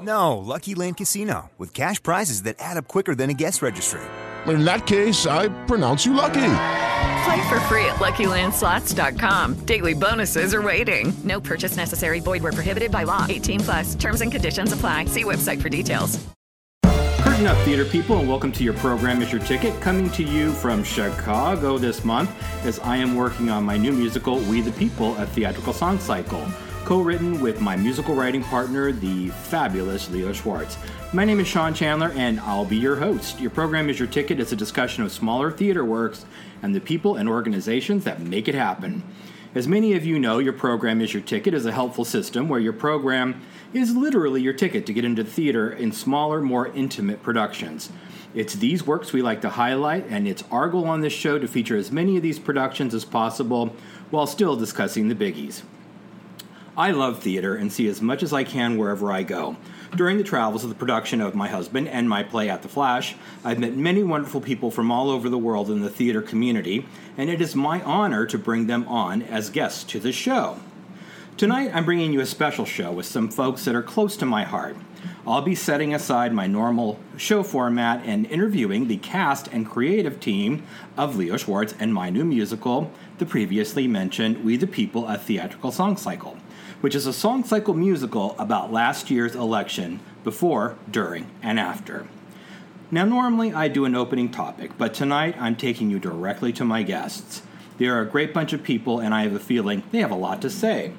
No, Lucky Land Casino, with cash prizes that add up quicker than a guest registry. In that case, I pronounce you lucky. Play for free at LuckyLandSlots.com. Daily bonuses are waiting. No purchase necessary. Void where prohibited by law. 18 plus. Terms and conditions apply. See website for details. Curtain up, theater people, and welcome to your program is your ticket. Coming to you from Chicago this month, as I am working on my new musical, We the People, a theatrical song cycle co-written with my musical writing partner, the fabulous Leo Schwartz. My name is Sean Chandler, and I'll be your host. Your program is your ticket. It's a discussion of smaller theater works and the people and organizations that make it happen. As many of you know, your program is your ticket is a helpful system where your program is literally your ticket to get into theater in smaller, more intimate productions. It's these works we like to highlight, and it's our goal on this show to feature as many of these productions as possible while still discussing the biggies. I love theater and see as much as I can wherever I go. During the travels of the production of my husband and my play at the Flash, I've met many wonderful people from all over the world in the theater community, and it is my honor to bring them on as guests to the show. Tonight, I'm bringing you a special show with some folks that are close to my heart. I'll be setting aside my normal show format and interviewing the cast and creative team of Leo Schwartz and my new musical, the previously mentioned We the People, a theatrical song cycle which is a song cycle musical about last year's election before, during, and after. Now, normally I do an opening topic, but tonight I'm taking you directly to my guests. They are a great bunch of people, and I have a feeling they have a lot to say.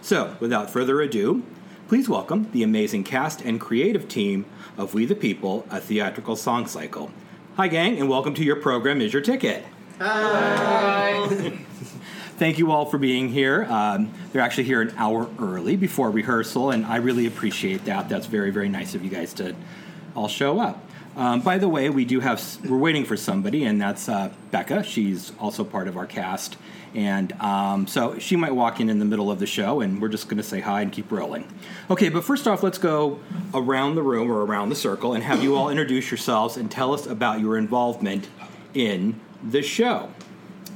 So, without further ado, please welcome the amazing cast and creative team of We the People, a theatrical song cycle. Hi, gang, and welcome to your program Is Your Ticket. Hi. thank you all for being here. Um, they're actually here an hour early before rehearsal, and I really appreciate that. That's very, very nice of you guys to all show up. Um, by the way, we do have we're waiting for somebody, and that's uh, Becca. She's also part of our cast, and um, so she might walk in in the middle of the show, and we're just going to say hi and keep rolling. Okay, but first off, let's go around the room or around the circle and have you all introduce yourselves and tell us about your involvement in the show.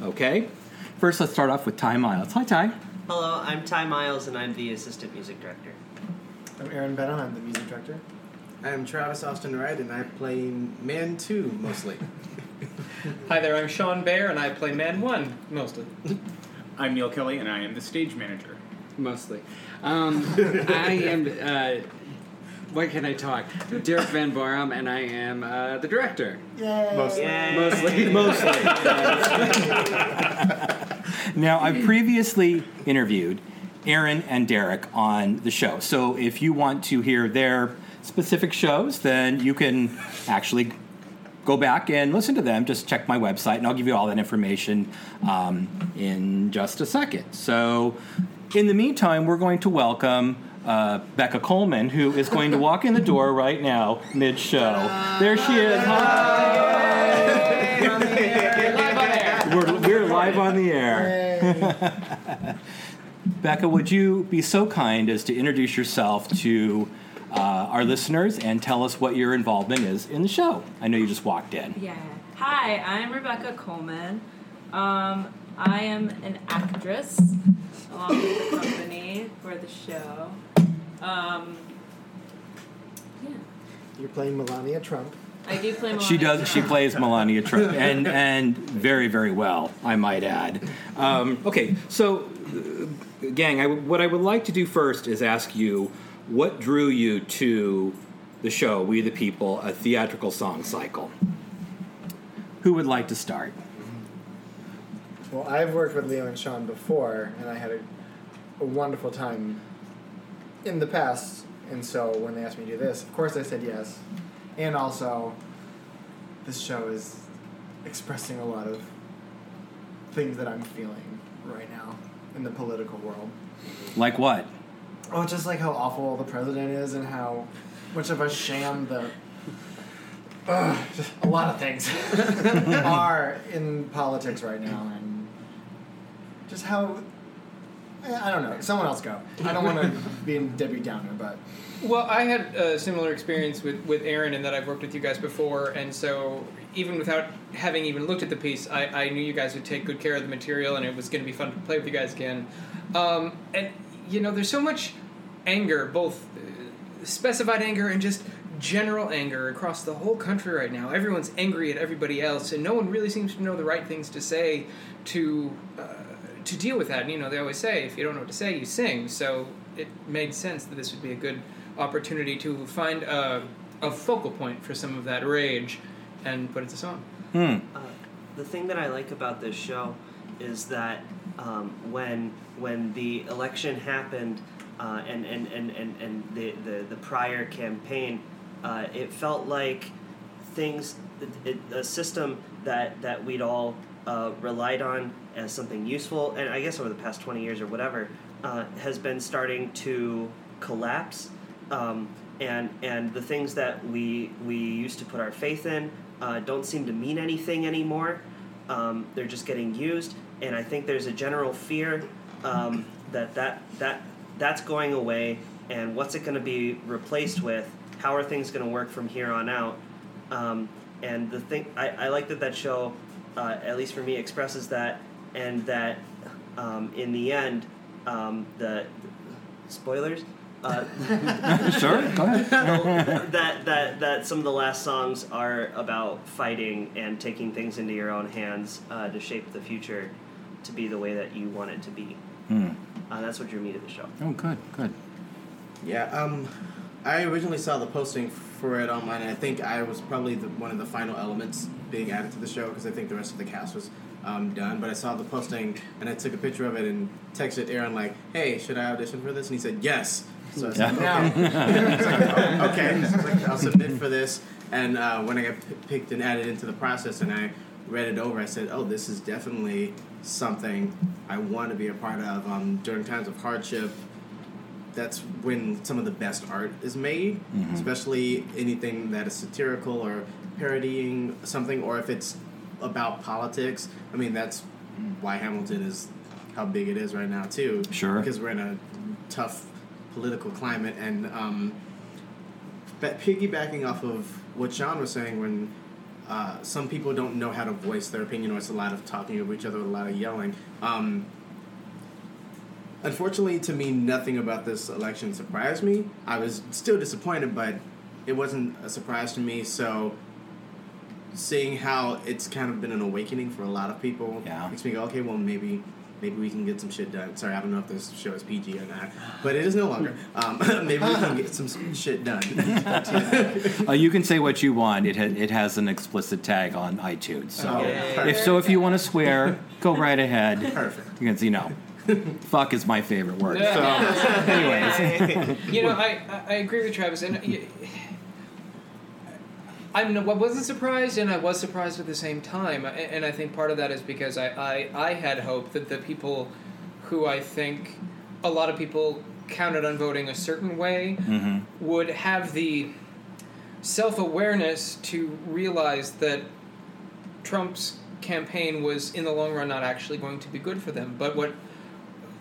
Okay. First, let's start off with Ty Miles. Hi, Ty. Hello, I'm Ty Miles, and I'm the assistant music director. I'm Aaron Benham. I'm the music director. I'm Travis Austin Wright, and I play Man 2 mostly. Hi there, I'm Sean Baer, and I play Man 1 mostly. I'm Neil Kelly, and I am the stage manager. Mostly. Um, I am. Uh, what can I talk? Derek Van Borum, and I am uh, the director. Yay. Mostly. Yay. Mostly. Mostly. Now, I've previously interviewed Aaron and Derek on the show. So if you want to hear their specific shows, then you can actually go back and listen to them. Just check my website, and I'll give you all that information um, in just a second. So, in the meantime, we're going to welcome uh, Becca Coleman, who is going to walk in the door right now, mid show. There she is. Hi. Live on the air. Becca, would you be so kind as to introduce yourself to uh, our listeners and tell us what your involvement is in the show? I know you just walked in. Yeah. Hi, I'm Rebecca Coleman. Um, I am an actress along with the company for the show. Um, yeah. You're playing Melania Trump. I do play Melania She does. She plays Melania Trump, and and very very well, I might add. Um, okay, so uh, gang, I, what I would like to do first is ask you what drew you to the show We the People, a theatrical song cycle. Who would like to start? Well, I've worked with Leo and Sean before, and I had a, a wonderful time in the past. And so when they asked me to do this, of course I said yes. And also, this show is expressing a lot of things that I'm feeling right now in the political world. Like what? Oh, just like how awful the president is and how much of a sham the. Uh, just a lot of things are in politics right now, and just how. I don't know. Someone else go. I don't want to be in Debbie Downer, but Well, I had a similar experience with, with Aaron in that I've worked with you guys before, and so even without having even looked at the piece, I, I knew you guys would take good care of the material, and it was going to be fun to play with you guys again. Um, and you know, there's so much anger, both uh, specified anger and just general anger across the whole country right now. Everyone's angry at everybody else, and no one really seems to know the right things to say to uh, to deal with that. And you know, they always say, if you don't know what to say, you sing. So it made sense that this would be a good opportunity to find a, a focal point for some of that rage and put it to song. Uh, the thing that I like about this show is that um, when when the election happened uh, and, and, and, and, and the, the, the prior campaign, uh, it felt like things, it, it, a system that, that we'd all uh, relied on as something useful, and I guess over the past 20 years or whatever, uh, has been starting to collapse. Um, and, and the things that we, we used to put our faith in uh, don't seem to mean anything anymore. Um, they're just getting used, and I think there's a general fear um, that, that that that's going away. And what's it going to be replaced with? How are things going to work from here on out? Um, and the thing I, I like that that show, uh, at least for me, expresses that, and that um, in the end, um, the spoilers. Uh, Sure, go ahead. that that that some of the last songs are about fighting and taking things into your own hands uh, to shape the future to be the way that you want it to be. Hmm. Uh, that's what drew me to the show. Oh, good, good. Yeah, um, I originally saw the posting for it online, and I think I was probably the, one of the final elements being added to the show because I think the rest of the cast was um, done. But I saw the posting, and I took a picture of it and texted Aaron like, "Hey, should I audition for this?" And he said, "Yes." So I said, Yeah. "Okay." It's like, "Oh, okay, So I was like, I'll submit for this. And uh, when I got p- picked and added into the process, and I read it over, I said, "Oh, this is definitely something I want to be a part of." Um, during times of hardship, that's when some of the best art is made, Mhm. especially anything that is satirical or parodying something, or if it's about politics. I mean, that's why Hamilton is how big it is right now too. Sure. because we're in a tough political climate, and um, piggybacking off of what Sean was saying, when uh, some people don't know how to voice their opinion, or it's a lot of talking over each other, with a lot of yelling. Um, Unfortunately, to me, nothing about this election surprised me. I was still disappointed, but it wasn't a surprise to me. So, seeing how it's kind of been an awakening for a lot of people Yeah. makes me go, okay, well, maybe maybe we can get some shit done. Sorry, I don't know if this show is PG or not, but it is no longer. Um, maybe we can get some shit done. Uh, you can say what you want. It ha- it has an explicit tag on iTunes. So Oh, if so, if you want to swear, go right ahead. Perfect. You can see no. Fuck is my favorite word. So, anyways, you know, I, I I agree with Travis, and y- I'm I wasn't surprised, and I was surprised at the same time, and I think part of that is because I, I, I had hope that the people who I think a lot of people counted on voting a certain way Mhm. would have the self awareness to realize that Trump's campaign was in the long run not actually going to be good for them. But what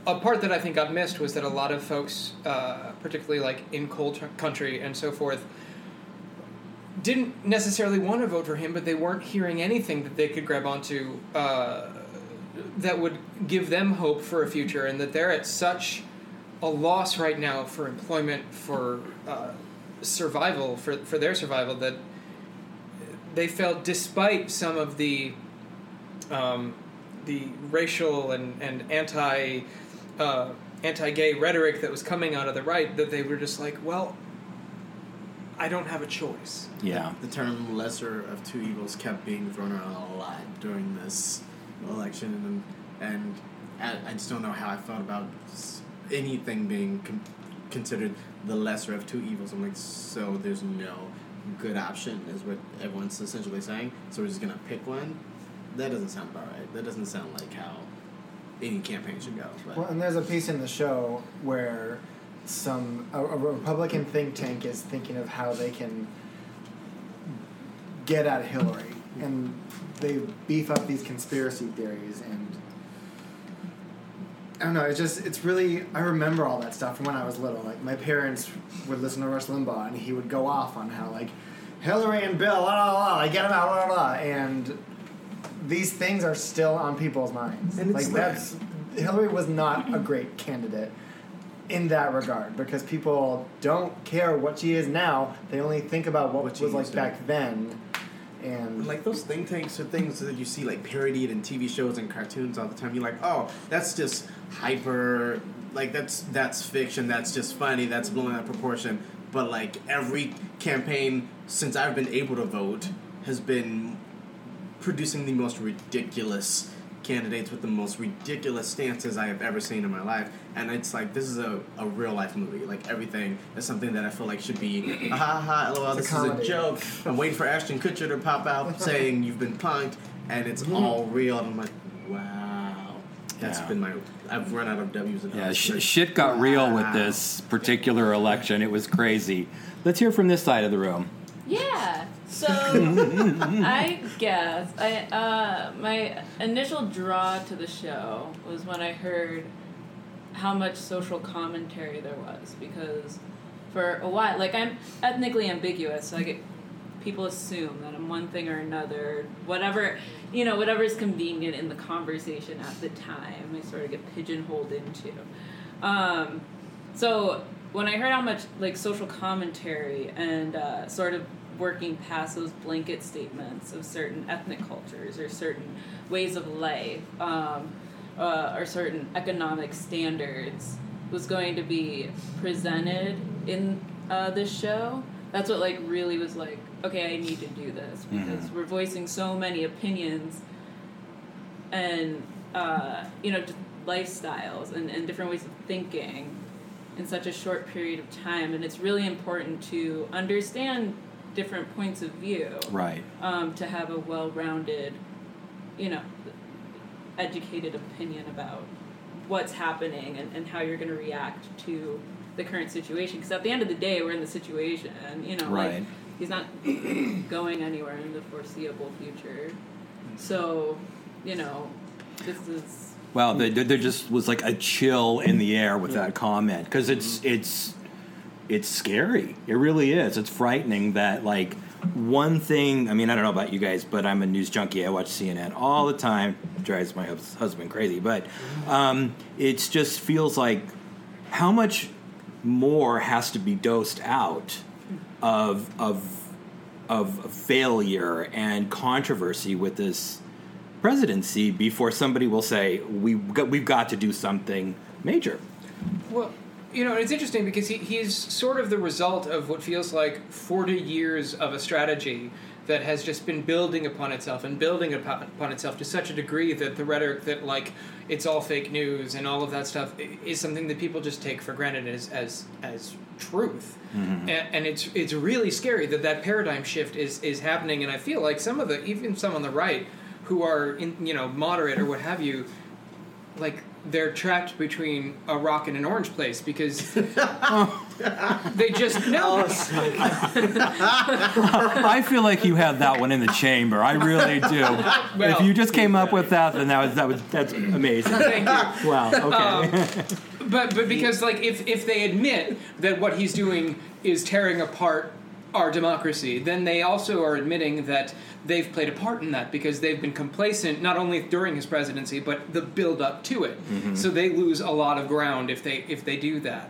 a part that I think got missed was that a lot of folks, uh, particularly like in coal tr- country and so forth, didn't necessarily want to vote for him, but they weren't hearing anything that they could grab onto uh, that would give them hope for a future, and that they're at such a loss right now for employment, for uh, survival, for for their survival that they felt, despite some of the um, the racial and and anti uh, anti gay rhetoric that was coming out of the right, that they were just like, well, I don't have a choice. yeah. The term "lesser of two evils" kept being thrown around a lot during this election, and and I, I just don't know how I felt about anything being con- considered the lesser of two evils. I'm like, so there's no good option, is what everyone's essentially saying. So we're just gonna pick one. That doesn't sound about right. That doesn't sound like how any campaign should go. But Well, and there's a piece in the show where some a, a Republican think tank is thinking of how they can get at Hillary, and they beef up these conspiracy theories and. I don't know. It's just it's really I remember all that stuff from when I was little. Like my parents would listen to Rush Limbaugh, and he would go off on how like Hillary and Bill, la la la, like get them out, la la la, and these things are still on people's minds. And like that's Hillary was not a great candidate in that regard because people don't care what she is now. They only think about what, What she was like used to back then. And like those think tanks are things that you see like parodied in TV shows and cartoons all the time. You're like, oh, that's just hyper, like that's that's fiction. That's just funny. That's blown out of proportion. But like every campaign since I've been able to vote has been producing the most ridiculous candidates with the most ridiculous stances I have ever seen in my life. And it's like this is a, a real life movie. Like everything is something that I feel like should be ah, ha ha lol. It's a This is a joke. I'm waiting for Ashton Kutcher to pop out saying you've been punked, and it's Mm-hmm. all real. And I'm like, wow. That's Yeah. been my. I've run out of W's and Yeah, sh- shit got real with this particular election. It was crazy. Let's hear from this side of the room. Yeah. So I guess I uh, my initial draw to the show was when I heard how much social commentary there was because for a while like I'm ethnically ambiguous so I get people assume that I'm one thing or another whatever you know whatever is convenient in the conversation at the time I sort of get pigeonholed into. Um, so when I heard how much like social commentary and uh, sort of working past those blanket statements of certain ethnic cultures or certain ways of life um, uh, or certain economic standards was going to be presented in uh, this show, that's what like really was like, okay, I need to do this because Mhm. we're voicing so many opinions and uh, you know lifestyles and, and different ways of thinking in such a short period of time and it's really important to understand different points of view Right. um, to have a well-rounded you know educated opinion about what's happening and, and how you're going to react to the current situation. Because at the end of the day we're in the situation and you know like Right. he's not going anywhere in the foreseeable future. So you know this is Well, there, there just was like a chill in the air with that comment because it's it's it's scary. It really is. It's frightening that like one thing. I mean, I don't know about you guys, but I'm a news junkie. I watch CNN all the time. Drives my husband crazy, but um, it just feels like how much more has to be dosed out of of of failure and controversy with this presidency before somebody will say we we've got to do something major. Well, you know, it's interesting because he, he's sort of the result of what feels like 40 years of a strategy that has just been building upon itself and building upon, upon itself to such a degree that the rhetoric that, like, it's all fake news and all of that stuff is something that people just take for granted as, as, as truth. Mm-hmm. And, and it's it's really scary that that paradigm shift is is happening. And I feel like some of the even some on the right who are in you know moderate or what have you, like they're trapped between a rock and an orange place because they just know. I feel like you have that one in the chamber. I really do. if you just came up with that, then that was that was that's amazing. Thank you. Wow. Okay. Um, but but because like if if they admit that what he's doing is tearing apart our democracy, then they also are admitting that they've played a part in that because they've been complacent not only during his presidency but the build up to it. Mhm. So they lose a lot of ground if they if they do that.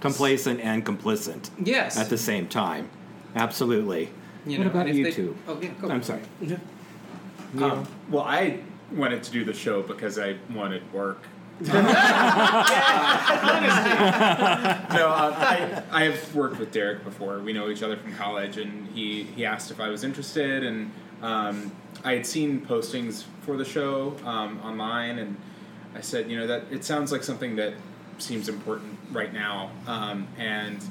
Complacent and complicit. Yes. At the same time. Absolutely. You what know, about you they- two? Oh, yeah, go. I'm sorry. Um, well, I wanted to do the show because I wanted work. no, uh, I, I have worked with Derek before. We know each other from college, and he, he asked if I was interested, and um, I had seen postings for the show um, online, and I said, you know, that it sounds like something that seems important right now. Um, and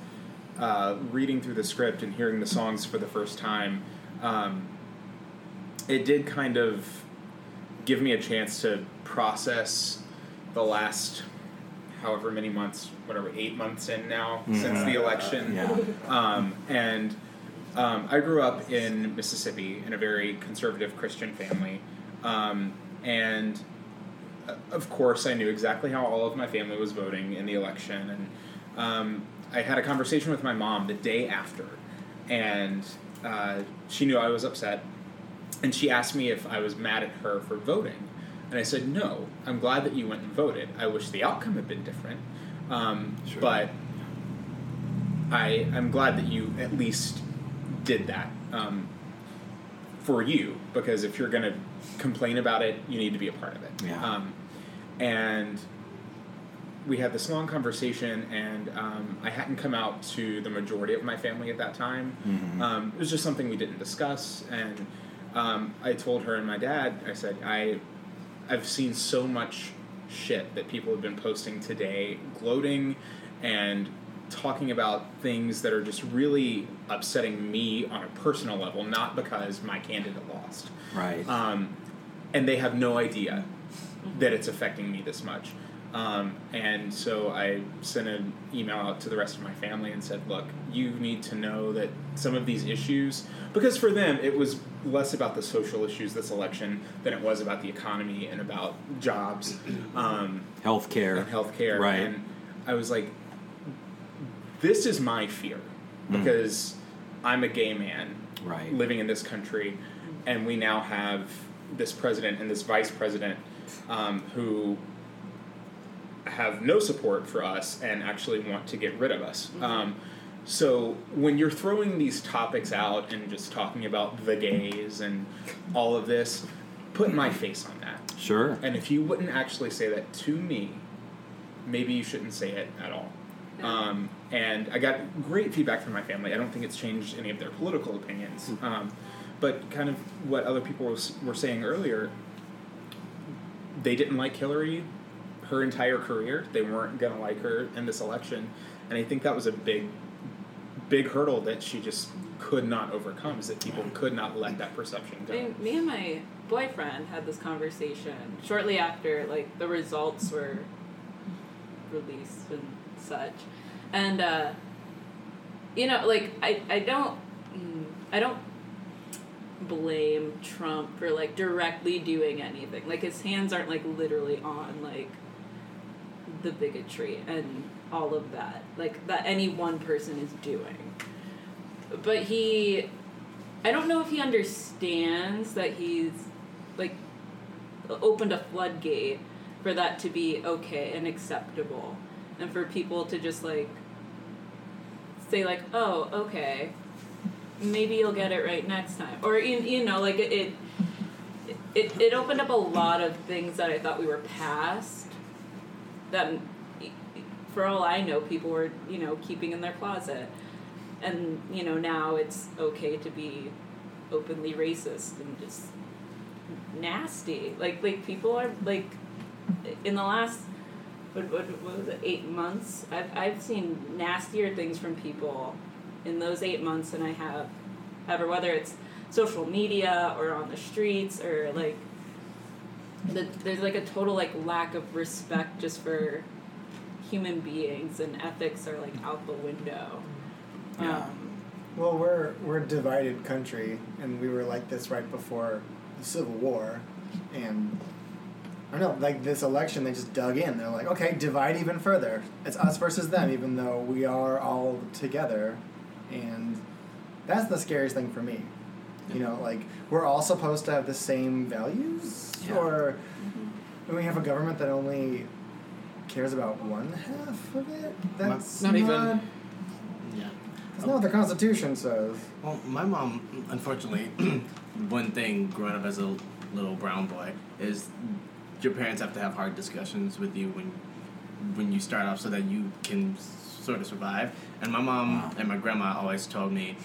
uh, reading through the script and hearing the songs for the first time, um, it did kind of give me a chance to process the last however many months, whatever, eight months in now since the Mhm. election. Yeah. Um, and um, I grew up in Mississippi in a very conservative Christian family. Um, and of course, I knew exactly how all of my family was voting in the election. And um, I had a conversation with my mom the day after. And uh, she knew I was upset. And she asked me if I was mad at her for voting. And I said, no, I'm glad that you went and voted. I wish the outcome had been different. Um, But I, I'm glad that you at least did that um, for you, because if you're going to complain about it, you need to be a part of it. Yeah. Um, and we had this long conversation, and um, I hadn't come out to the majority of my family at that time. Mhm. Um, it was just something we didn't discuss, and um, I told her and my dad, I said, I, I've seen so much shit that people have been posting today, gloating and talking about things that are just really upsetting me on a personal level, not because my candidate lost. Right. Um, and they have no idea that it's affecting me this much. Um, and so I sent an email out to the rest of my family and said, look, you need to know that some of these issues, because for them it was less about the social issues this election than it was about the economy and about jobs, um, Healthcare. and healthcare. Right. And I was like, this is my fear Mm. because I'm a gay man Right. living in this country, and we now have this president and this vice president um, who have no support for us and actually want to get rid of us. Um, so when you're throwing these topics out and just talking about the gays and all of this, put my face on that. Sure. And if you wouldn't actually say that to me, maybe you shouldn't say it at all. Um, and I got great feedback from my family. I don't think it's changed any of their political opinions. Um, but kind of what other people was, were saying earlier, they didn't like Hillary her entire career. They weren't going to like her in this election. And I think that was a big, big hurdle that she just could not overcome, is that people could not let that perception I go. mean, me and my boyfriend had this conversation shortly after like the results were released and such, and uh, you know, like I I don't mm, I don't blame Trump for like directly doing anything. Like his hands aren't like literally on like the bigotry and all of that like that any one person is doing. But he i don't know if he understands that he's like opened a floodgate for that to be okay and acceptable and for people to just like say like oh okay maybe you'll get it right next time or you, you know like it, it it it opened up a lot of things that i thought we were past that for all I know, people were, you know, keeping in their closet. And, you know, now it's okay to be openly racist and just nasty. Like, like people are, like, in the last, what, what, what was it, eight months, I've, I've seen nastier things from people in those eight months than I have ever, whether it's social media or on the streets or, like, the, there's like a total like lack of respect just for human beings and ethics are like out the window. Um, Well, we're we're a divided country, and we were like this right before the Civil War, and I don't know, like this election, they just dug in. They're like, okay, divide even further. It's us versus them, even though we are all together, and that's the scariest thing for me. You know, like we're all supposed to have the same values, or when we have a government that only cares about one half of it. That's Not even- Yeah. That's not what the Constitution says. Well, my mom, unfortunately, one thing growing up as a little brown boy is your parents have to have hard discussions with you when when you start off so that you can sort of survive. And my mom and my grandma always told me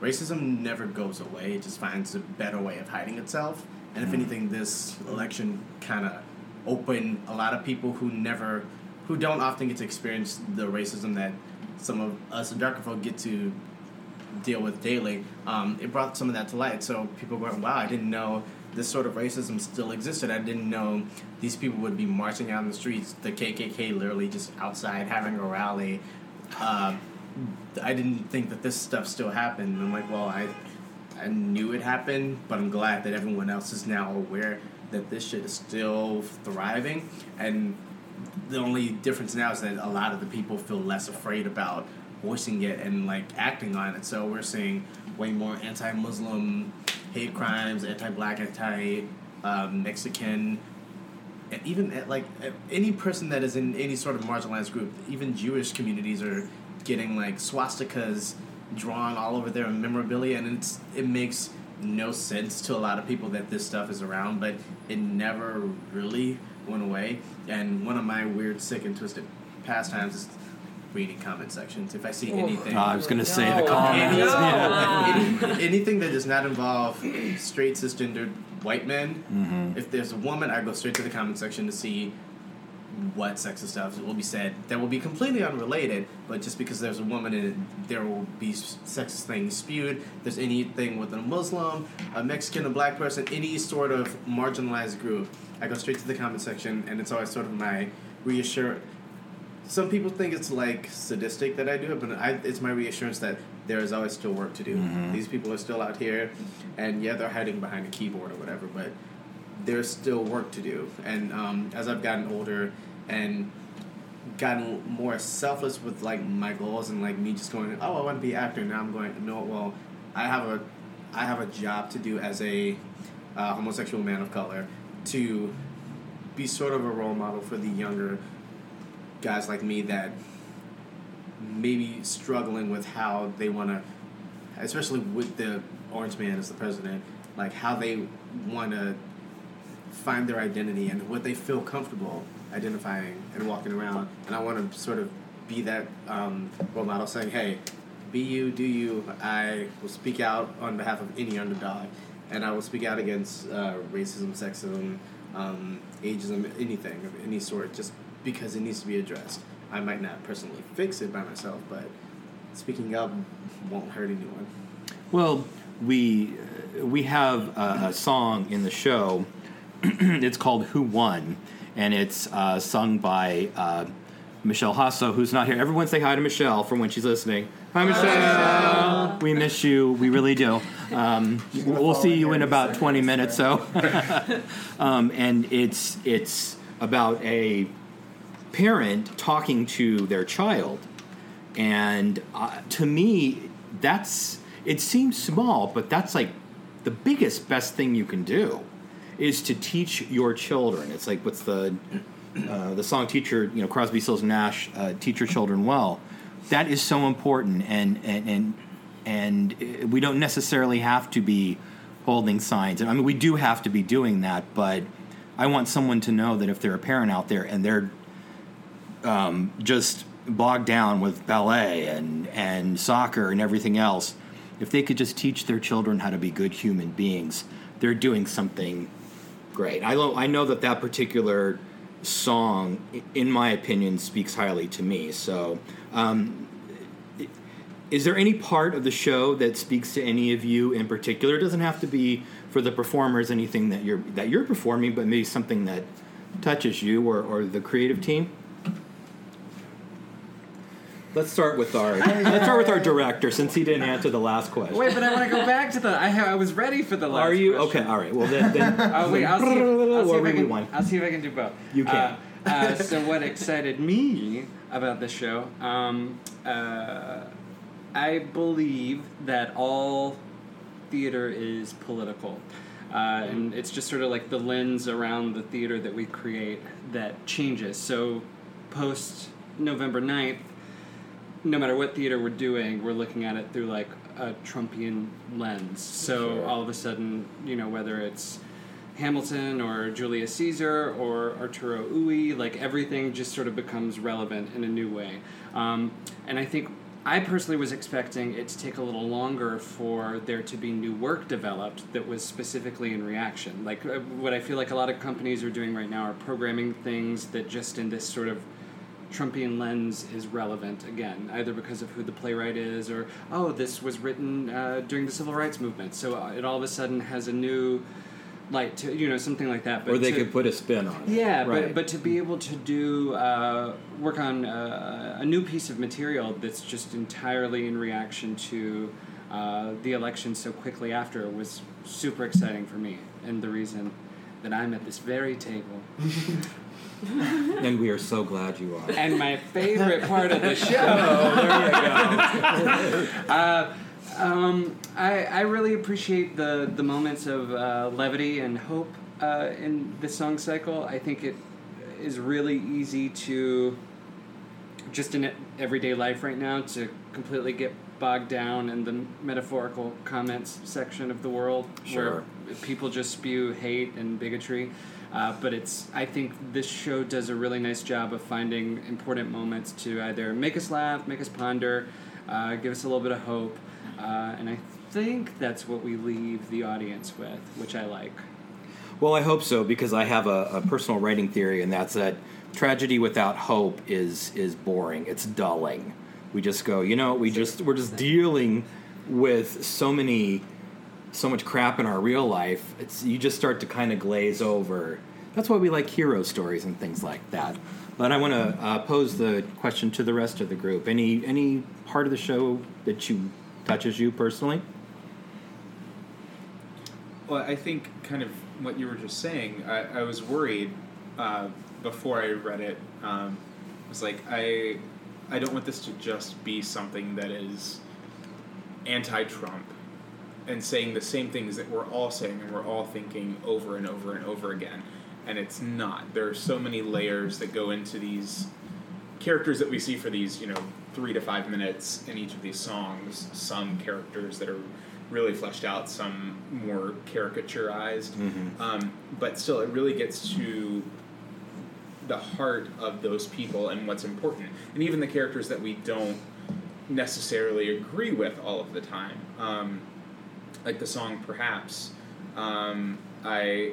racism never goes away, it just finds a better way of hiding itself. And if Mm. anything, this election kind of opened a lot of people who never, who don't often get to experience the racism that some of us in darker folk get to deal with daily, um, it brought some of that to light. So people were, wow, I didn't know this sort of racism still existed. I didn't know these people would be marching out in the streets, the KKK literally just outside having a rally. Uh, I didn't think that this stuff still happened. I'm like, well, I, I knew it happened, but I'm glad that everyone else is now aware that this shit is still thriving. And the only difference now is that a lot of the people feel less afraid about voicing it and like acting on it. So we're seeing way more anti-Muslim hate crimes, anti-black, anti-Mexican, and even uh, like uh, any person that is in any sort of marginalized group, even Jewish communities are getting like swastikas drawn all over their memorabilia, and it's it makes no sense to a lot of people that this stuff is around, but it never really went away. And one of my weird, sick, and twisted pastimes is reading comment sections. If I see Oh. anything, I was gonna say the Any- comments, yeah. any- anything that does not involve straight cisgendered white men. Mhm. If there's a woman, I go straight to the comment section to see what sexist stuff will be said that will be completely unrelated, but just because there's a woman in it, there will be sexist things spewed. If there's anything with a Muslim, a Mexican, a black person, any sort of marginalized group, I go straight to the comment section, and it's always sort of my reassure. Some people think it's like sadistic that I do it, but I, it's my reassurance that there is always still work to do. Mhm. These people are still out here, and yeah, they're hiding behind a keyboard or whatever, but there's still work to do. And um, as I've gotten older and gotten more selfless with like my goals and like me just going, oh, I want to be an actor. Now I'm going, no, well, I have a, I have a job to do as a uh, homosexual man of color to be sort of a role model for the younger guys like me that maybe struggling with how they want to, especially with the orange man as the president, like how they want to find their identity and what they feel comfortable identifying and walking around. And I want to sort of be that um, role model saying, hey, be you, do you. I will speak out on behalf of any underdog. And I will speak out against uh, racism, sexism, um, ageism, anything of any sort, just because it needs to be addressed. I might not personally fix it by myself, but speaking up won't hurt anyone. Well, we uh, we have a, a song in the show. it's called "Who Won," and it's uh, sung by uh, Michelle Hasso, who's not here. Everyone say hi to Michelle from when she's listening. Hi, Michelle. We miss you. We really do. Um, we'll see you in about twenty minutes. So, um, and it's it's about a parent talking to their child. And uh, to me that's it seems small but that's like the biggest best thing you can do is to teach your children. It's like what's the uh, the song teacher you know crosby stills nash uh, teach your children well. That is so important and and and and uh, we don't necessarily have to be holding signs. I mean we do have to be doing that but i want someone to know that if they're a parent out there and they're um, just bogged down with ballet and, and soccer and everything else, if they could just teach their children how to be good human beings, they're doing something great. I, lo- I know that that particular song, in my opinion, speaks highly to me. So, um, is there any part of the show that speaks to any of you in particular? It doesn't have to be for the performers, anything that you're that you're performing, but maybe something that touches you or, or the creative team. Let's start with our let's start with our director since he didn't answer the last question. Wait, but I want to go back to the. I, ha- I was ready for the last. Are you question. okay? All right. Well then, then oh wait, I'll see. If, I'll, see if I can, rewind. I'll see if I can do both. You can. Uh, uh, so what excited me about this show? Um, uh, I believe that all theater is political. Uh, and it's just sort of like the lens around the theater that we create that changes. So, post November 9th, no matter what theater we're doing, we're looking at it through like a Trumpian lens. So, Sure. all of a sudden, you know, whether it's Hamilton or Julius Caesar or Arturo Ui, like everything just sort of becomes relevant in a new way. Um, and I think I personally was expecting it to take a little longer for there to be new work developed that was specifically in reaction. Like uh, what I feel like a lot of companies are doing right now are programming things that just in this sort of Trumpian lens is relevant again, either because of who the playwright is or, oh, this was written uh, during the civil rights movement. So uh, it all of a sudden has a new light to, you know, something like that. or they to- could put a spin on it. yeah, right. but, but to be able to do uh, work on uh, a new piece of material that's just entirely in reaction to uh, the election so quickly after was super exciting for me, and the reason that I'm at this very table. and we are so glad you are. and my favorite part of the show. there you go. uh, um, I, I really appreciate the, the moments of uh, levity and hope uh, in the song cycle. I think it is really easy to, just in everyday life right now, to completely get bogged down in the metaphorical comments section of the world Sure. where people just spew hate and bigotry. Uh, but it's I think this show does a really nice job of finding important moments to either make us laugh, make us ponder, uh, give us a little bit of hope, uh, and I think that's what we leave the audience with, which I like. Well, I hope so because I have a, a personal writing theory, and that's that tragedy without hope is is boring. It's dulling. We just go, you know, we just we're just dealing with so many, so much crap in our real life. It's you just start to kind of glaze over. That's why we like hero stories and things like that. But I want to uh, pose the question to the rest of the group. Any any part of the show that you touches you personally? Well, I think kind of what you were just saying. I, I was worried uh, before I read it. Um, I was like, I, I don't want this to just be something that is anti-Trump and saying the same things that we're all saying and we're all thinking over and over and over again. And it's not. There are so many layers that go into these characters that we see for these, you know, three to five minutes in each of these songs. Some characters that are really fleshed out, some more caricaturized. Mhm. Um, but still, it really gets to the heart of those people and what's important. And even the characters that we don't necessarily agree with all of the time. Um, like the song Perhaps, um, I,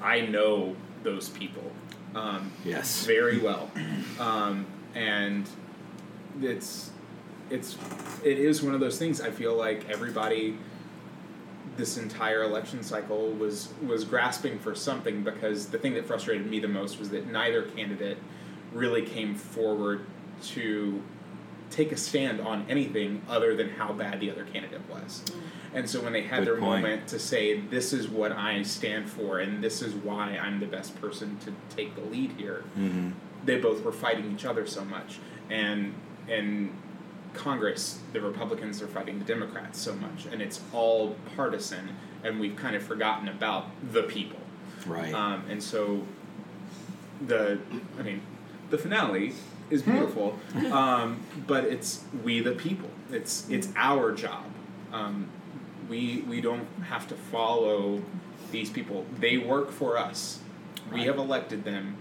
I know those people. Um, Yes. Very well. Um, and it's it's it is one of those things I feel like everybody this entire election cycle was was grasping for something because the thing that frustrated me the most was that neither candidate really came forward to take a stand on anything other than how bad the other candidate was. And so when they had Good their point. moment to say this is what I stand for and this is why I'm the best person to take the lead here Mm-hmm. they both were fighting each other so much and and Congress the Republicans are fighting the Democrats so much and it's all partisan and we've kind of forgotten about the people Right. um, and so the I mean the finale is beautiful um, but it's we the people it's it's our job um, we we don't have to follow these people they work for us we have elected them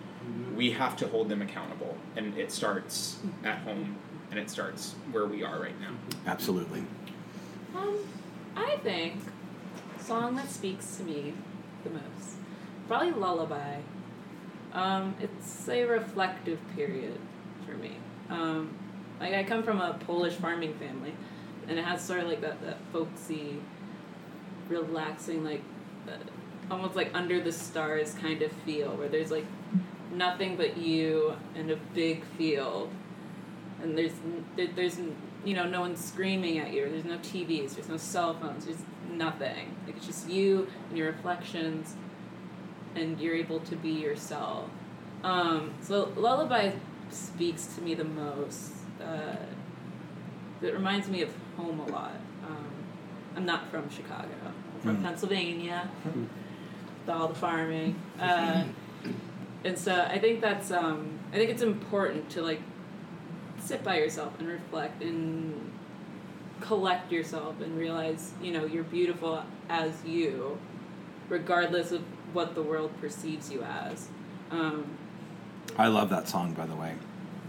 we have to hold them accountable and it starts at home and it starts where we are right now Absolutely. Um, I think song that speaks to me the most probably lullaby. Um, it's a reflective period for me. Um, like I come from a Polish farming family, and it has sort of like that that folksy, relaxing like. Uh, almost like under the stars kind of feel where there's like nothing but you and a big field and there's there, there's you know no one screaming at you there's no tvs there's no cell phones there's nothing like it's just you and your reflections and you're able to be yourself um, so lullaby speaks to me the most uh, it reminds me of home a lot um, I'm not from Chicago. I'm from Mm. Pennsylvania. with all the farming. Uh, and so I think that's um, I think it's important to like sit by yourself and reflect and collect yourself and realize you know you're beautiful as you, regardless of what the world perceives you as. Um, I love that song, by the way.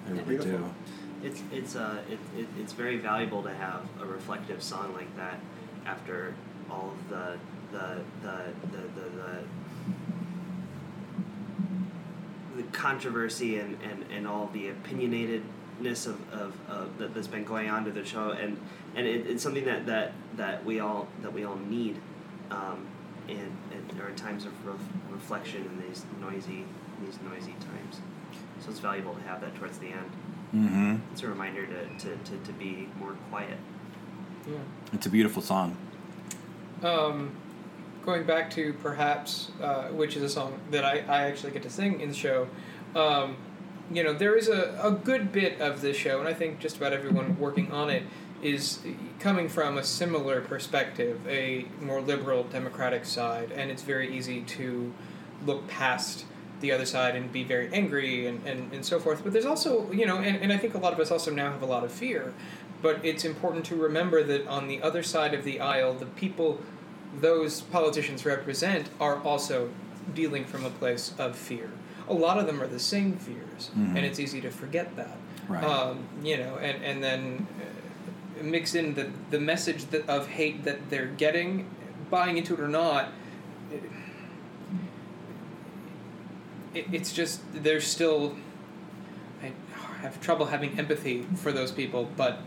I really Beautiful. do. It's it's uh it, it, it's very valuable to have a reflective song like that after all of the the the the the, the, the controversy and, and, and all the opinionatedness of, of, of that, that's been going on to the show and and it, it's something that, that, that we all that we all need um, in, in or in times of ref, reflection in these noisy these noisy times. So it's valuable to have that towards the end. Mm-hmm. It's a reminder to, to, to, to be more quiet. Yeah. It's a beautiful song. Um, going back to perhaps, uh, which is a song that I, I actually get to sing in the show. Um, you know, there is a, a good bit of this show, and I think just about everyone working on it is coming from a similar perspective, a more liberal democratic side, and it's very easy to look past the other side and be very angry and, and, and so forth. But there's also, you know, and, and I think a lot of us also now have a lot of fear. But it's important to remember that on the other side of the aisle, the people those politicians represent are also dealing from a place of fear. A lot of them are the same fears, Mhm. and it's easy to forget that. Right. Um, you know, and, and then uh, mix in the, the message that, of hate that they're getting, buying into it or not, it, it's just there's still I have trouble having empathy for those people, but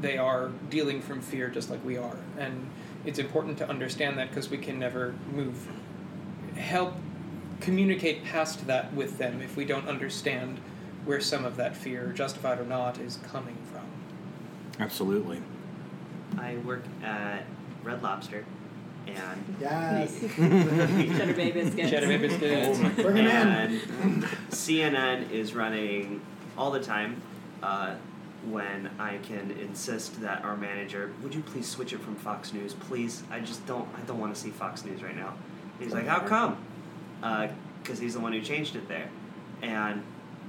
they are dealing from fear just like we are, and it's important to understand that because we can never move help communicate past that with them if we don't understand where some of that fear, justified or not, is coming from. Absolutely. I work at Red Lobster, and Yes. Cheddar Bay biscuits. Cheddar Bay biscuits. Bring 'em in. and CNN is running all the time. Uh, when I can insist that our manager, would you please switch it from Fox News, please? I just don't, I don't want to see Fox News right now. He's like, how come? Because he's the one who changed it there, and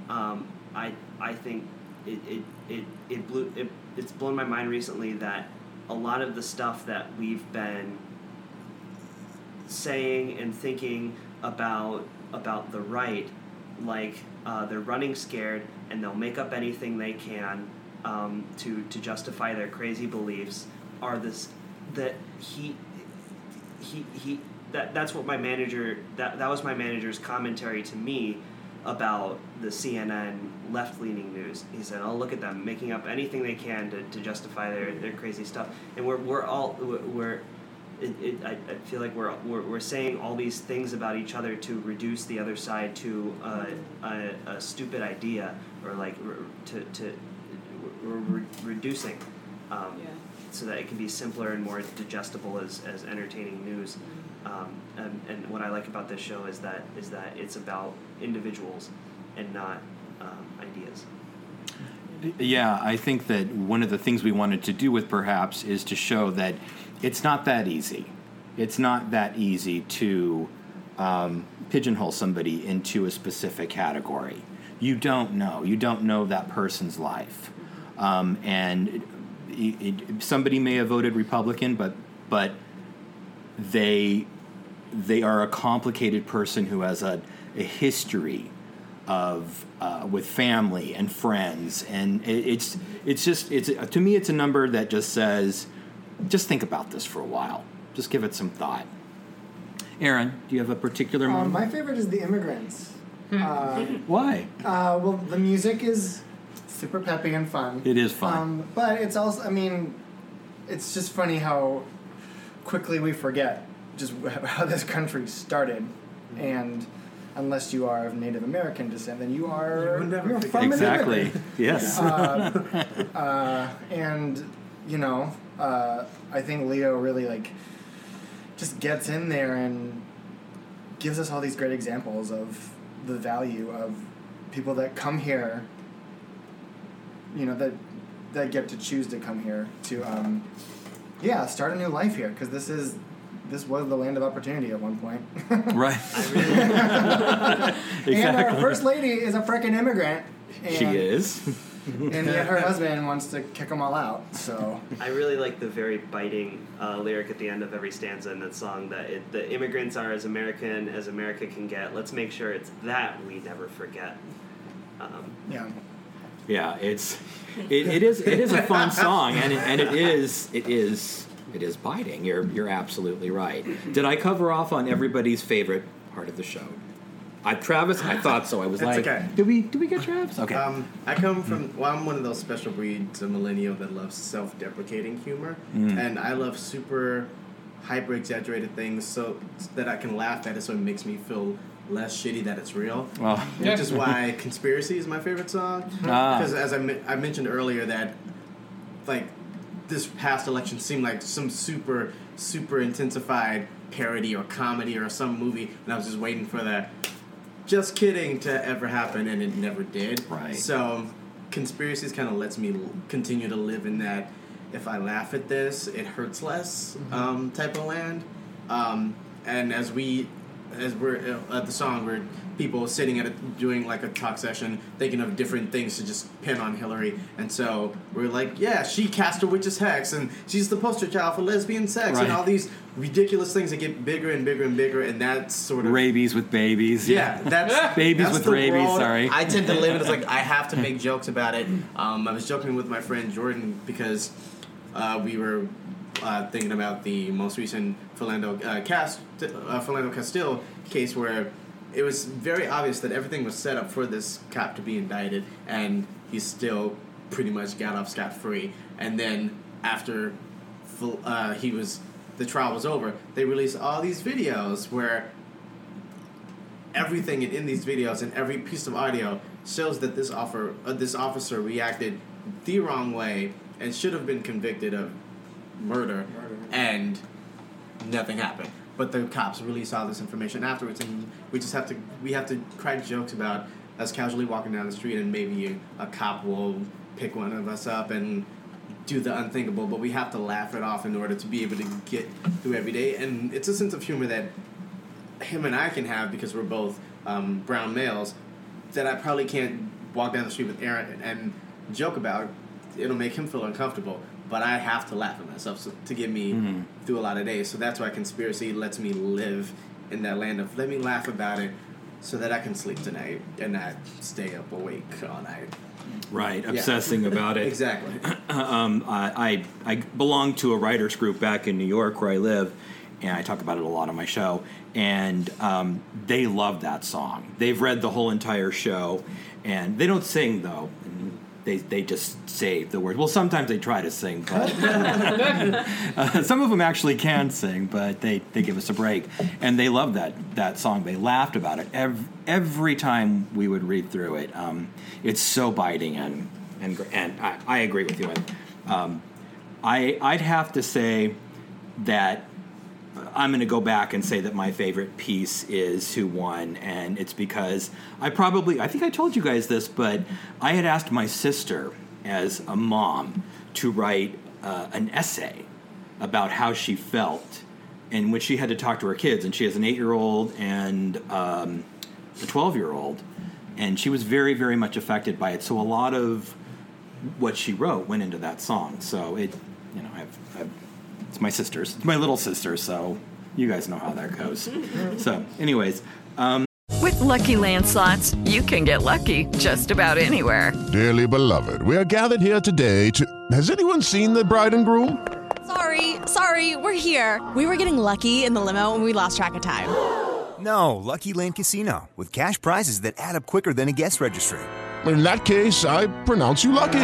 um, I, I think it, it, it, it blew, it, it's blown my mind recently that a lot of the stuff that we've been saying and thinking about about the right, like uh, they're running scared and they'll make up anything they can um, to to justify their crazy beliefs. Are this that he he he that that's what my manager that that was my manager's commentary to me about the CNN left leaning news. He said, "Oh, look at them making up anything they can to, to justify their, their crazy stuff." And we're we're all we're, it, it, I, I feel like we're, we're, we're saying all these things about each other to reduce the other side to uh, a, a stupid idea or like to, to re- reducing um, so that it can be simpler and more digestible as, as entertaining news. Um, and, and what I like about this show is that is that it's about individuals and not um, ideas. Yeah, I think that one of the things we wanted to do with perhaps is to show that it's not that easy. It's not that easy to um, pigeonhole somebody into a specific category. You don't know. You don't know that person's life, um, and it, it, somebody may have voted Republican, but but they they are a complicated person who has a, a history of uh, with family and friends, and it, it's it's just it's to me it's a number that just says, just think about this for a while, just give it some thought. Aaron, do you have a particular Um, my favorite is The Immigrants. Uh, Why? Uh, well, the music is super peppy and fun. It is fun. Um, but it's also, I mean, it's just funny how quickly we forget just how this country started. And unless you are of Native American descent, then you are would you're from Exactly. immigrant. Yes. Uh, uh, and you know, uh, I think Leo really like just gets in there and gives us all these great examples of the value of people that come here. You know that that get to choose to come here to um, yeah, start a new life here because this is this was the land of opportunity at one point. Right. exactly. And our first lady is a freaking immigrant. And, She is. and yet her husband wants to kick them all out. So I really like the very biting uh, lyric at the end of every stanza in that song that it, the immigrants are as American as America can get. Let's make sure it's that we never forget. Um, yeah. Yeah, it's it, it is it is a fun song, and it, and it is it is it is biting. You're you're absolutely right. Did I cover off on everybody's favorite part of the show? I Travis, I thought so. I was That's like, okay. did we do we get Travis? Okay. Um, I come from. Well, I'm one of those special breeds, a millennial that loves self-deprecating humor, Mm. and I love super hyper exaggerated things so that I can laugh at it, so it makes me feel less shitty that it's real. Oh. Which is why "Conspiracy" is my favorite song. Ah. Because as I, I mentioned earlier, that like this past election seemed like some super super intensified parody or comedy or some movie, and I was just waiting for that. Just kidding to ever happen, and it never did. Right. So, conspiracies kind of lets me continue to live in that. If I laugh at this, it hurts less um, type of land. Um, and as we, as we're uh, at the song, we're people sitting at it doing like a talk session, thinking of different things to just pin on Hillary. And so we're like, yeah, she cast a witch's hex, and she's the poster child for lesbian sex, and all these ridiculous things that get bigger and bigger and bigger, and that's sort of rabies with babies. yeah, that's babies that's with rabies. world Sorry. I tend to live in. It's like I have to make jokes about it. Um, I was joking with my friend Jordan because uh, we were uh, thinking about the most recent Philando uh, Cast uh, Philando Castile case where it was very obvious that everything was set up for this cop to be indicted, and he still pretty much got off scot free. And then after uh, he was the trial was over, they released all these videos where everything in, these videos and every piece of audio shows that this offer uh, this officer reacted the wrong way and should have been convicted of murder. murder, and nothing happened. But the cops release all this information afterwards, and we just have to we have to crack jokes about us casually walking down the street, and maybe a cop will pick one of us up and do the unthinkable. But we have to laugh it off in order to be able to get through every day, and it's a sense of humor that him and I can have because we're both um, brown males that I probably can't walk down the street with Aaron and joke about. It'll make him feel uncomfortable, but I have to laugh at myself so, to get me Mhm. through a lot of days. So that's why conspiracy lets me live in that land of let me laugh about it so that I can sleep tonight and not stay up awake all night. Right, Yeah. obsessing about it. Exactly. um, I, I I belong to a writers group back in New York where I live, and I talk about it a lot on my show. And um, they love that song. They've read the whole entire show, and they don't sing though. They, they just say the words. Well, sometimes they try to sing, but uh, some of them actually can sing, but they, they give us a break. And they love that, that song. They laughed about it every, every time we would read through it. Um, it's so biting, and, and, and I, I agree with you. And, um, I, I'd have to say that I'm going to go back and say that my favorite piece is Who Won, and it's because I probably, I think I told you guys this, but I had asked my sister as a mom to write uh, an essay about how she felt and when she had to talk to her kids, and she has an eight year old and um, a 12 year old, and she was very, very much affected by it. So a lot of what she wrote went into that song. So it, you know, I've, I've, it's my sister's, it's my little sister. So you guys know how that goes. so, anyways, um, With Lucky Land slots, you can get lucky just about anywhere. Dearly beloved, we are gathered here today to. Has anyone seen the bride and groom? Sorry, sorry, we're here. We were getting lucky in the limo and we lost track of time. No, Lucky Land Casino, with cash prizes that add up quicker than a guest registry. In that case, I pronounce you lucky.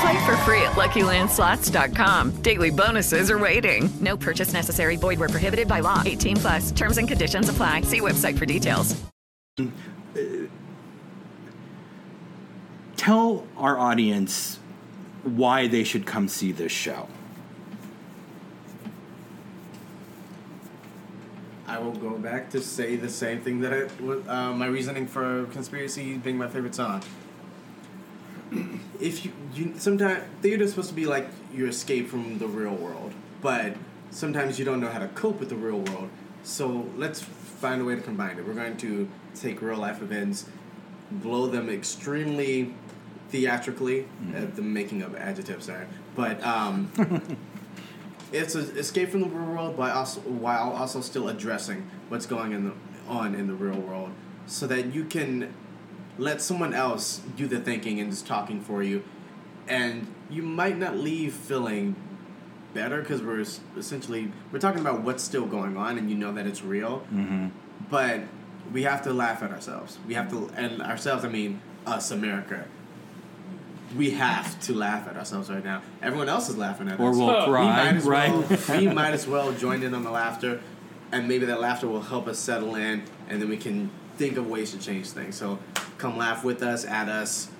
Play for free at LuckyLandSlots.com. Daily bonuses are waiting. No purchase necessary. Void were prohibited by law. 18 plus. Terms and conditions apply. See website for details. tell our audience why they should come see this show. I will go back to say the same thing that I, uh, my reasoning for conspiracy being my favorite song. If you, you sometimes theater is supposed to be like your escape from the real world, but sometimes you don't know how to cope with the real world. So let's find a way to combine it. We're going to take real life events, blow them extremely theatrically. Uh, the making of adjectives there, but um, it's an escape from the real world, but also while also still addressing what's going in the, on in the real world, so that you can let someone else do the thinking and just talking for you, and you might not leave feeling better because we're essentially we're talking about what's still going on, and you know that it's real, Mm-hmm. but we have to laugh at ourselves. We have to, and ourselves, I mean us, America. We have to laugh at ourselves right now. Everyone else is laughing at Or us. Or we'll we cry, right? Well, we might as well join in on the laughter, and maybe that laughter will help us settle in, and then we can think of ways to change things. So, come laugh with us, at us.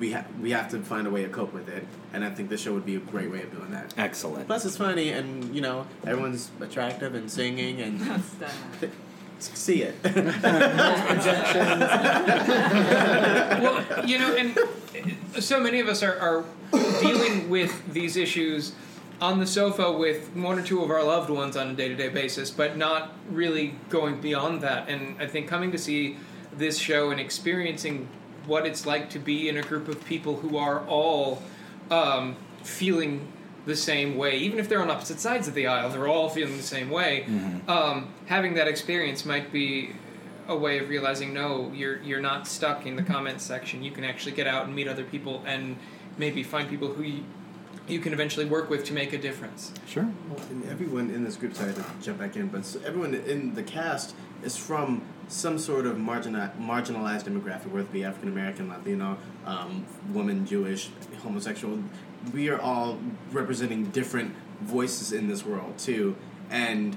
We have we have to find a way to cope with it, and I think this show would be a great way of doing that. Excellent. Plus, it's funny, and you know everyone's attractive and singing, and see it. well, you know, and uh, so many of us are, are dealing with these issues on the sofa with one or two of our loved ones on a day to day basis, but not really going beyond that. And I think coming to see this show and experiencing what it's like to be in a group of people who are all um, feeling the same way, even if they're on opposite sides of the aisle, they're all feeling the same way. Um, having that experience might be a way of realizing no, you're you're not stuck in the comments section. You can actually get out and meet other people and maybe find people who you, you can eventually work with to make a difference. Sure. Well, and everyone in this group, sorry to jump back in, but s- everyone in the cast is from some sort of margina- marginalized demographic, whether it be African American, Latino, um, woman, Jewish, homosexual. We are all representing different voices in this world, too. And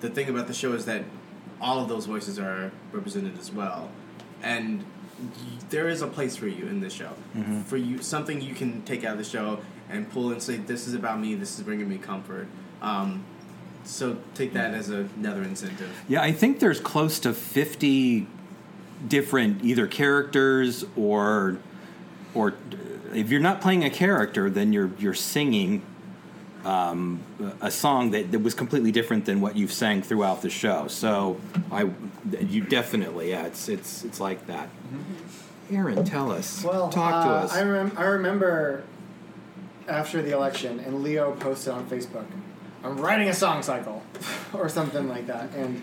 the thing about the show is that all of those voices are represented as well. And there is a place for you in this show. Mhm. For you, something you can take out of the show and pull and say, "This is about me. This is bringing me comfort." Um, so take that as another incentive. Yeah, I think there's close to 50 different either characters or or if you're not playing a character, then you're you're singing um, a song that, that was completely different than what you've sang throughout the show. So I, you definitely, yeah, it's it's it's like that. Aaron, tell us. Well, talk to uh, us. I, rem- I remember after the election, and Leo posted on Facebook, "I'm writing a song cycle," or something like that. And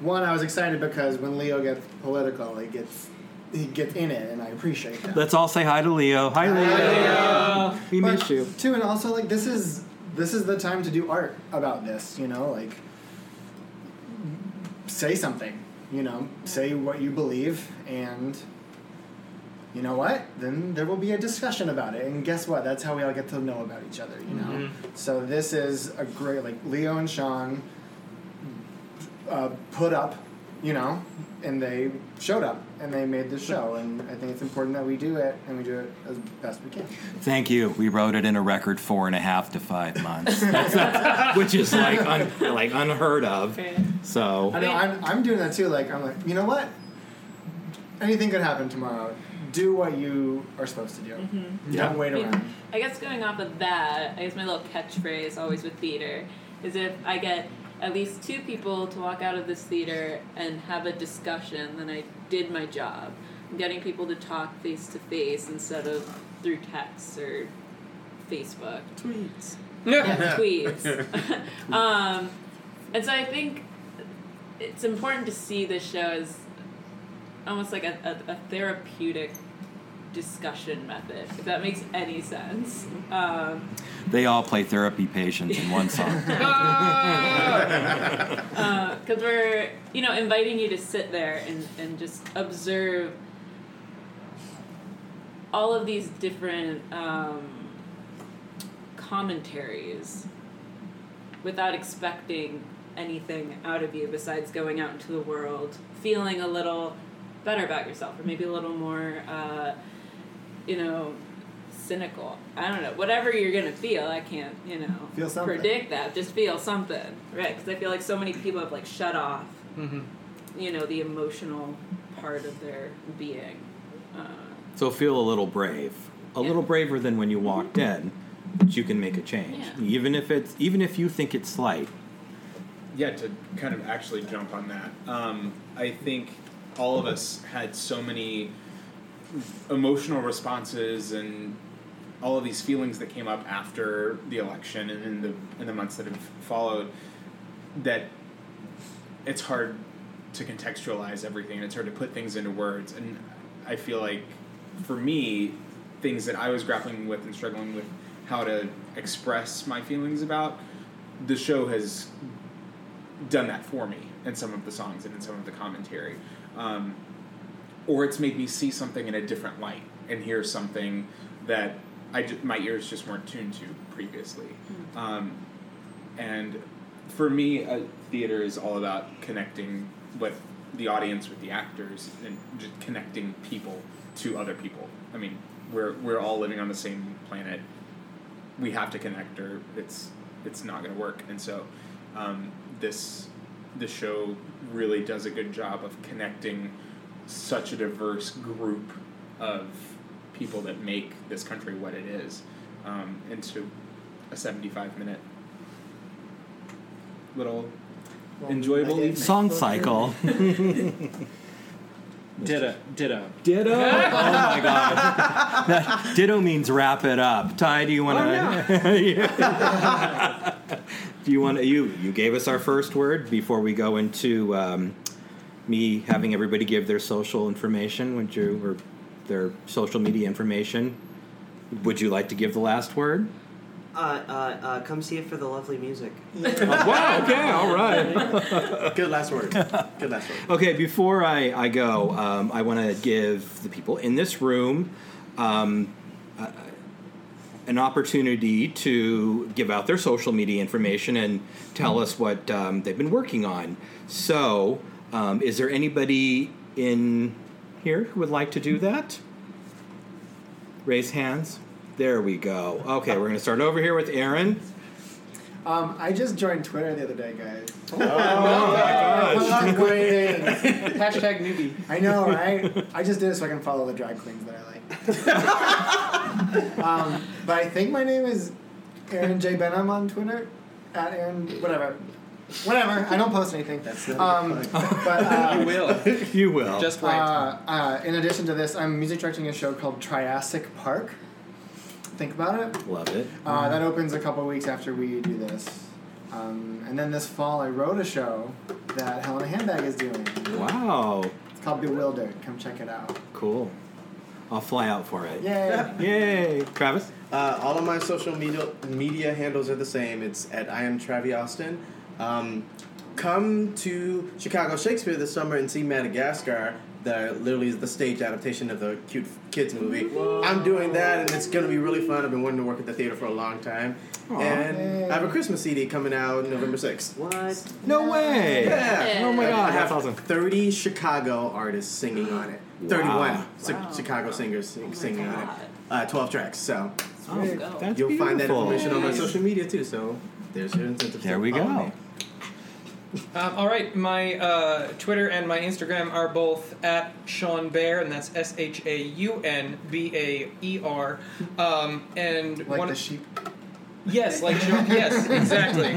one, I was excited because when Leo gets political, he gets he gets in it, and I appreciate that. Let's all say hi to Leo. Hi, Leo. We But, miss you. too, and also like this is this is the time to do art about this. You know, like say something. You know, say what you believe, and you know what? Then there will be a discussion about it, and guess what? That's how we all get to know about each other. You know. Mhm. So this is a great like Leo and Shaun uh, put up, you know, and they showed up and they made the show, and I think it's important that we do it and we do it as best we can. Thank you. We wrote it in a record four and a half to five months, That's not- which is like un, like unheard of. So I know I'm, I'm doing that too. Like I'm like, you know what? Anything could happen tomorrow. Do what you are supposed to do. Mhm. Don't wait I mean, around. I guess going off of that, I guess my little catchphrase always with theater is if I get at least two people to walk out of this theater and have a discussion, then I did my job. I'm getting people to talk face to face instead of through text or Facebook. Tweets. Yeah, tweets. um, and so I think it's important to see this show as almost like a, a, a therapeutic discussion method, if that makes any sense. Um, they all play therapy patients in one song. because we're you know inviting you to sit there and, and just observe all of these different um, commentaries without expecting anything out of you besides going out into the world feeling a little better about yourself or maybe a little more uh, you know cynical i don't know whatever you're gonna feel i can't you know Feel something. predict that just feel something right because i feel like so many people have like shut off Mhm. you know the emotional part of their being uh, So feel a little brave, a little braver than when you walked in, that you can make a change, Yeah. even if it's even if you think it's slight. yeah, to kind of actually jump on that, um, I think all of us had so many emotional responses and all of these feelings that came up after the election and in the in the months that have followed that it's hard to contextualize everything and it's hard to put things into words and I feel like for me things that I was grappling with and struggling with how to express my feelings about the show has done that for me in some of the songs and in some of the commentary. Um, or it's made me see something in a different light and hear something that I my ears just weren't tuned to previously. Um, and for me, uh, theater is all about connecting with the audience, with the actors, and just connecting people to other people. I mean, we're we're all living on the same planet. We have to connect, or it's it's not going to work. And so, um, this the show really does a good job of connecting such a diverse group of people that make this country what it is um, into a 75 minute little enjoyable evening. Song cycle. Ditto. Ditto. Ditto. oh my god. That- ditto means wrap it up. Ty, do you want to? do you want to? You you gave us our first word before we go into um, me having everybody give their social information. Would you or their social media information? Would you like to give the last word? Uh, uh, uh, come see it for the lovely music. wow, okay, all right. Good last word. Good last word. Okay, before I, I go, um, I want to give the people in this room um, uh, an opportunity to give out their social media information and tell us what um, they've been working on. So, um, is there anybody in here who would like to do that? Raise hands. There we go. Okay, we're going to start over here with Aaron. Um, I just joined Twitter the other day, guys. Oh, my gosh. I'm going in. Hashtag newbie. I know, right? I just did it so I can follow the drag queens that I like. um, but I think my name is Aaron J. Benham on Twitter. At Aaron, whatever. Whatever. I don't post anything. That's um, but uh, You will. You will. Just right. Uh, uh, in addition to this, I'm music directing a show called Triassic Parq. Think about it. Love it. Uh, that opens a couple weeks after we do this. Um, and then this fall, I wrote a show that Helena Handbag is doing. Wow. It's called Bewildered. Come check it out. Cool. I'll fly out for it. Yay! Yay! Travis? Uh, all of my social media media handles are the same. It's at I am Travi Austin. Um, come to Chicago Shakespeare this summer and see Madagascar. That literally is the stage adaptation of the cute kids movie. I'm doing that, and it's gonna be really fun. I've been wanting to work at the theater for a long time, Aw. and I have a Christmas CD coming out November sixth. What? No way! Yeah. Oh my I god, have that's awesome. 30 Chicago artists singing on it. 31 Wow. Chi- Chicago singers sing, singing on it. Uh, 12 tracks. So Oh, that's you'll find that beautiful. information on my social media too. So there's your incentive. There we go. me. Um, all right, my uh, Twitter and my Instagram are both at Shaun Baer, and that's S H A U N B A E R. Um, and Like one the sheep. Yes, like Sean. yes, exactly.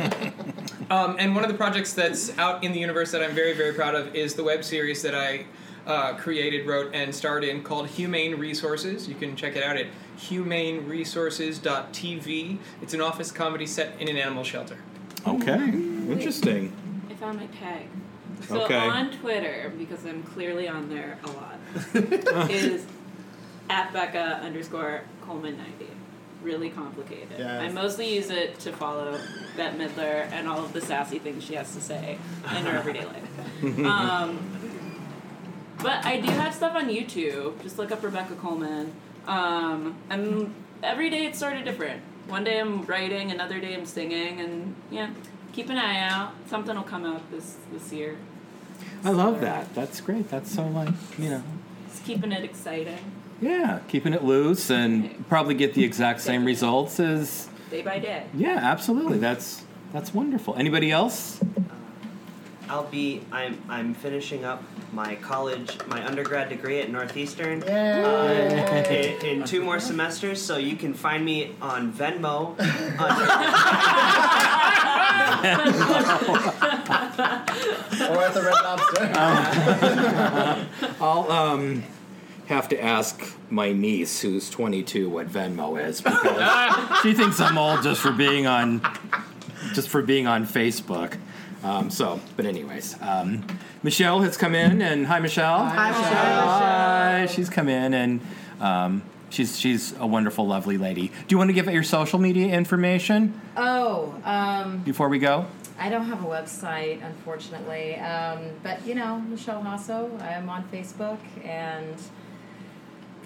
Um, and one of the projects that's out in the universe that I'm very, very proud of is the web series that I uh, created, wrote, and starred in called Humane Resources. You can check it out at humaneresources.tv. It's an office comedy set in an animal shelter. Okay, interesting. Found my tag. So Okay. on Twitter, because I'm clearly on there a lot, is at Becca underscore Coleman ninety. Really complicated. Yes. I mostly use it to follow Bette Midler and all of the sassy things she has to say in her everyday life. Um, but I do have stuff on YouTube. Just look up Rebecca Coleman. Um, I'm every day it's sort of different. One day I'm writing, another day I'm singing, and yeah, keep an eye out. Something will come out this this year. I love that. That's great. That's so like you know. Just keeping it exciting, Yeah, keeping it loose and probably get the exact same results as. day by day. Yeah, absolutely. That's that's wonderful. Anybody else? Um, I'll be. I'm. I'm finishing up my college, my undergrad degree at Northeastern uh, Yay. in, in two more semesters. So you can find me on Venmo. or at the Red Lobster. I'll um, have to ask my niece, who's 22, what Venmo is because she thinks I'm old just for being on, just for being on Facebook. Um, so, but anyways, um, Michelle has come in, and hi, Michelle. Hi, Michelle. Hi. She's come in, and um, she's she's a wonderful, lovely lady. Do you want to give out your social media information Oh, um, before we go? I don't have a website, unfortunately. Um, but you know, Michelle Hasso. I'm on Facebook and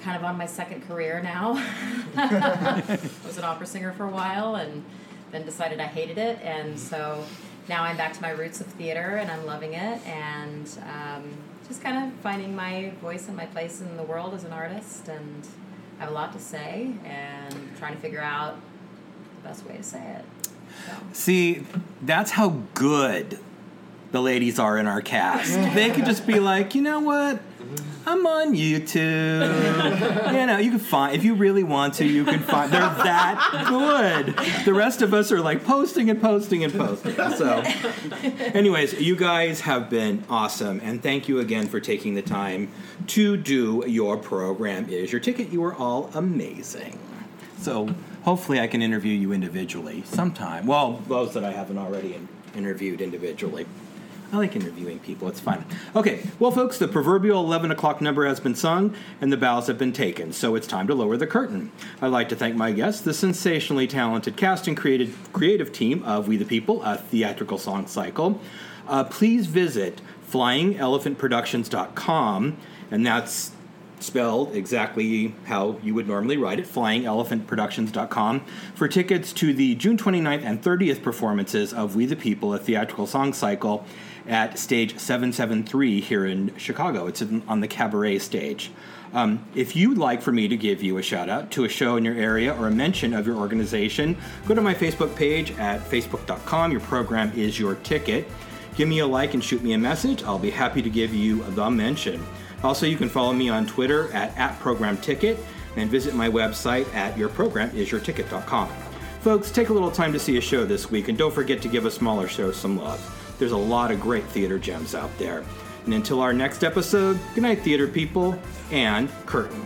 kind of on my second career now. I was an opera singer for a while and then decided I hated it, and so now I'm back to my roots of theater and I'm loving it and um, just kind of finding my voice and my place in the world as an artist and I have a lot to say and trying to figure out the best way to say it. See, that's how good the ladies are in our cast. they could just be like, you know what? I'm on YouTube. you know, you can find if you really want to, you can find they're that good. The rest of us are like posting and posting and posting. So anyways, you guys have been awesome and thank you again for taking the time to do your program is your ticket. You are all amazing. So hopefully I can interview you individually sometime. Well, those that I haven't already interviewed individually. I like interviewing people. It's fun. Okay, well, folks, the proverbial 11 o'clock number has been sung and the bows have been taken, so it's time to lower the curtain. I'd like to thank my guests, the sensationally talented cast and creative, creative team of We the People, a theatrical song cycle. Uh, please visit flyingelephantproductions.com, and that's spelled exactly how you would normally write it, flyingelephantproductions.com, for tickets to the June 29th and 30th performances of We the People, a theatrical song cycle, at stage 773 here in Chicago. It's in, on the cabaret stage. Um, if you'd like for me to give you a shout out to a show in your area or a mention of your organization, go to my Facebook page at facebook.com. Your program is your ticket. Give me a like and shoot me a message. I'll be happy to give you the mention. Also, you can follow me on Twitter at, at programticket and visit my website at yourprogramisyourticket.com. Folks, take a little time to see a show this week and don't forget to give a smaller show some love. There's a lot of great theater gems out there. And until our next episode, good night, theater people, and curtain.